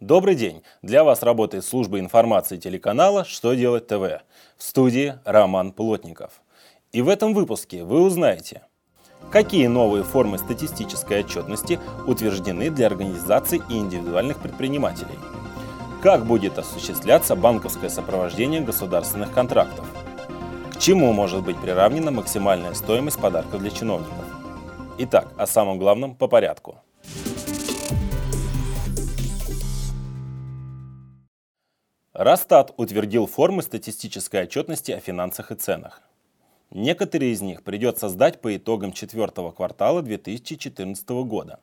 Добрый день! Для вас работает служба информации телеканала «Что делать ТВ» в студии Роман Плотников. И в этом выпуске вы узнаете, какие новые формы статистической отчетности утверждены для организаций и индивидуальных предпринимателей, как будет осуществляться банковское сопровождение государственных контрактов, к чему может быть приравнена максимальная стоимость подарков для чиновников. Итак, о самом главном по порядку – Росстат утвердил формы статистической отчетности о финансах и ценах. Некоторые из них придется сдать по итогам четвертого квартала 2014 года.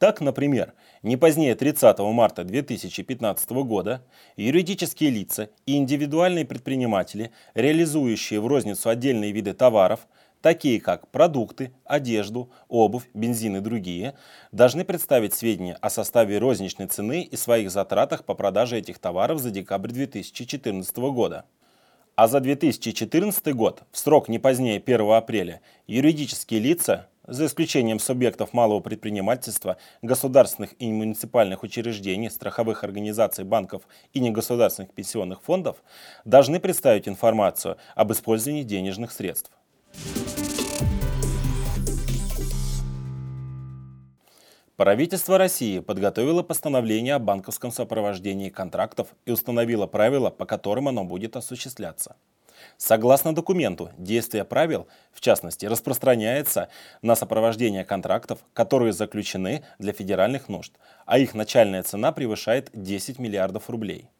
Так, например, не позднее 30 марта 2015 года юридические лица и индивидуальные предприниматели, реализующие в розницу отдельные виды товаров, такие как продукты, одежду, обувь, бензин и другие, должны представить сведения о составе розничной цены и своих затратах по продаже этих товаров за декабрь 2014 года. А за 2014 год, в срок не позднее 1 апреля, юридические лица, за исключением субъектов малого предпринимательства, государственных и муниципальных учреждений, страховых организаций, банков и негосударственных пенсионных фондов, должны представить информацию об использовании денежных средств. Правительство России подготовило постановление о банковском сопровождении контрактов и установило правила, по которым оно будет осуществляться. Согласно документу, действие правил, в частности, распространяется на сопровождение контрактов, которые заключены для федеральных нужд, а их начальная цена превышает 10 миллиардов рублей.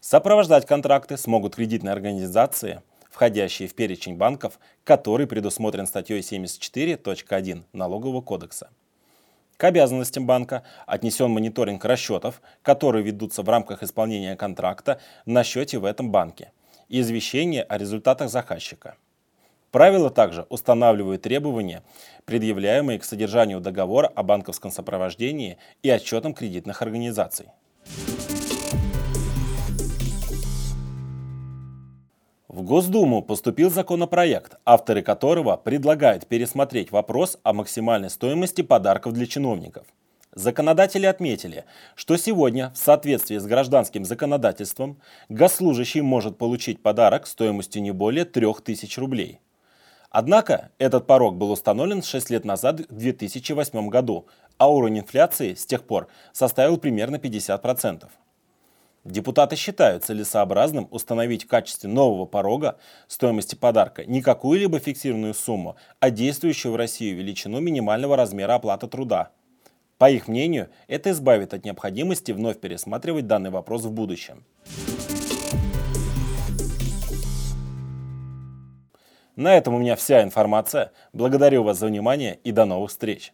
Сопровождать контракты смогут кредитные организации, входящие в перечень банков, который предусмотрен статьей 74.1 Налогового кодекса. К обязанностям банка отнесен мониторинг расчетов, которые ведутся в рамках исполнения контракта на счете в этом банке, и извещение о результатах заказчика. Правила также устанавливают требования, предъявляемые к содержанию договора о банковском сопровождении и отчетам кредитных организаций. В Госдуму поступил законопроект, авторы которого предлагают пересмотреть вопрос о максимальной стоимости подарков для чиновников. Законодатели отметили, что сегодня, в соответствии с гражданским законодательством, госслужащий может получить подарок стоимостью не более 3000 рублей. Однако этот порог был установлен 6 лет назад, в 2008 году, а уровень инфляции с тех пор составил примерно 50%. Депутаты считают целесообразным установить в качестве нового порога стоимости подарка не какую-либо фиксированную сумму, а действующую в России величину минимального размера оплаты труда. По их мнению, это избавит от необходимости вновь пересматривать данный вопрос в будущем. На этом у меня вся информация. Благодарю вас за внимание и до новых встреч.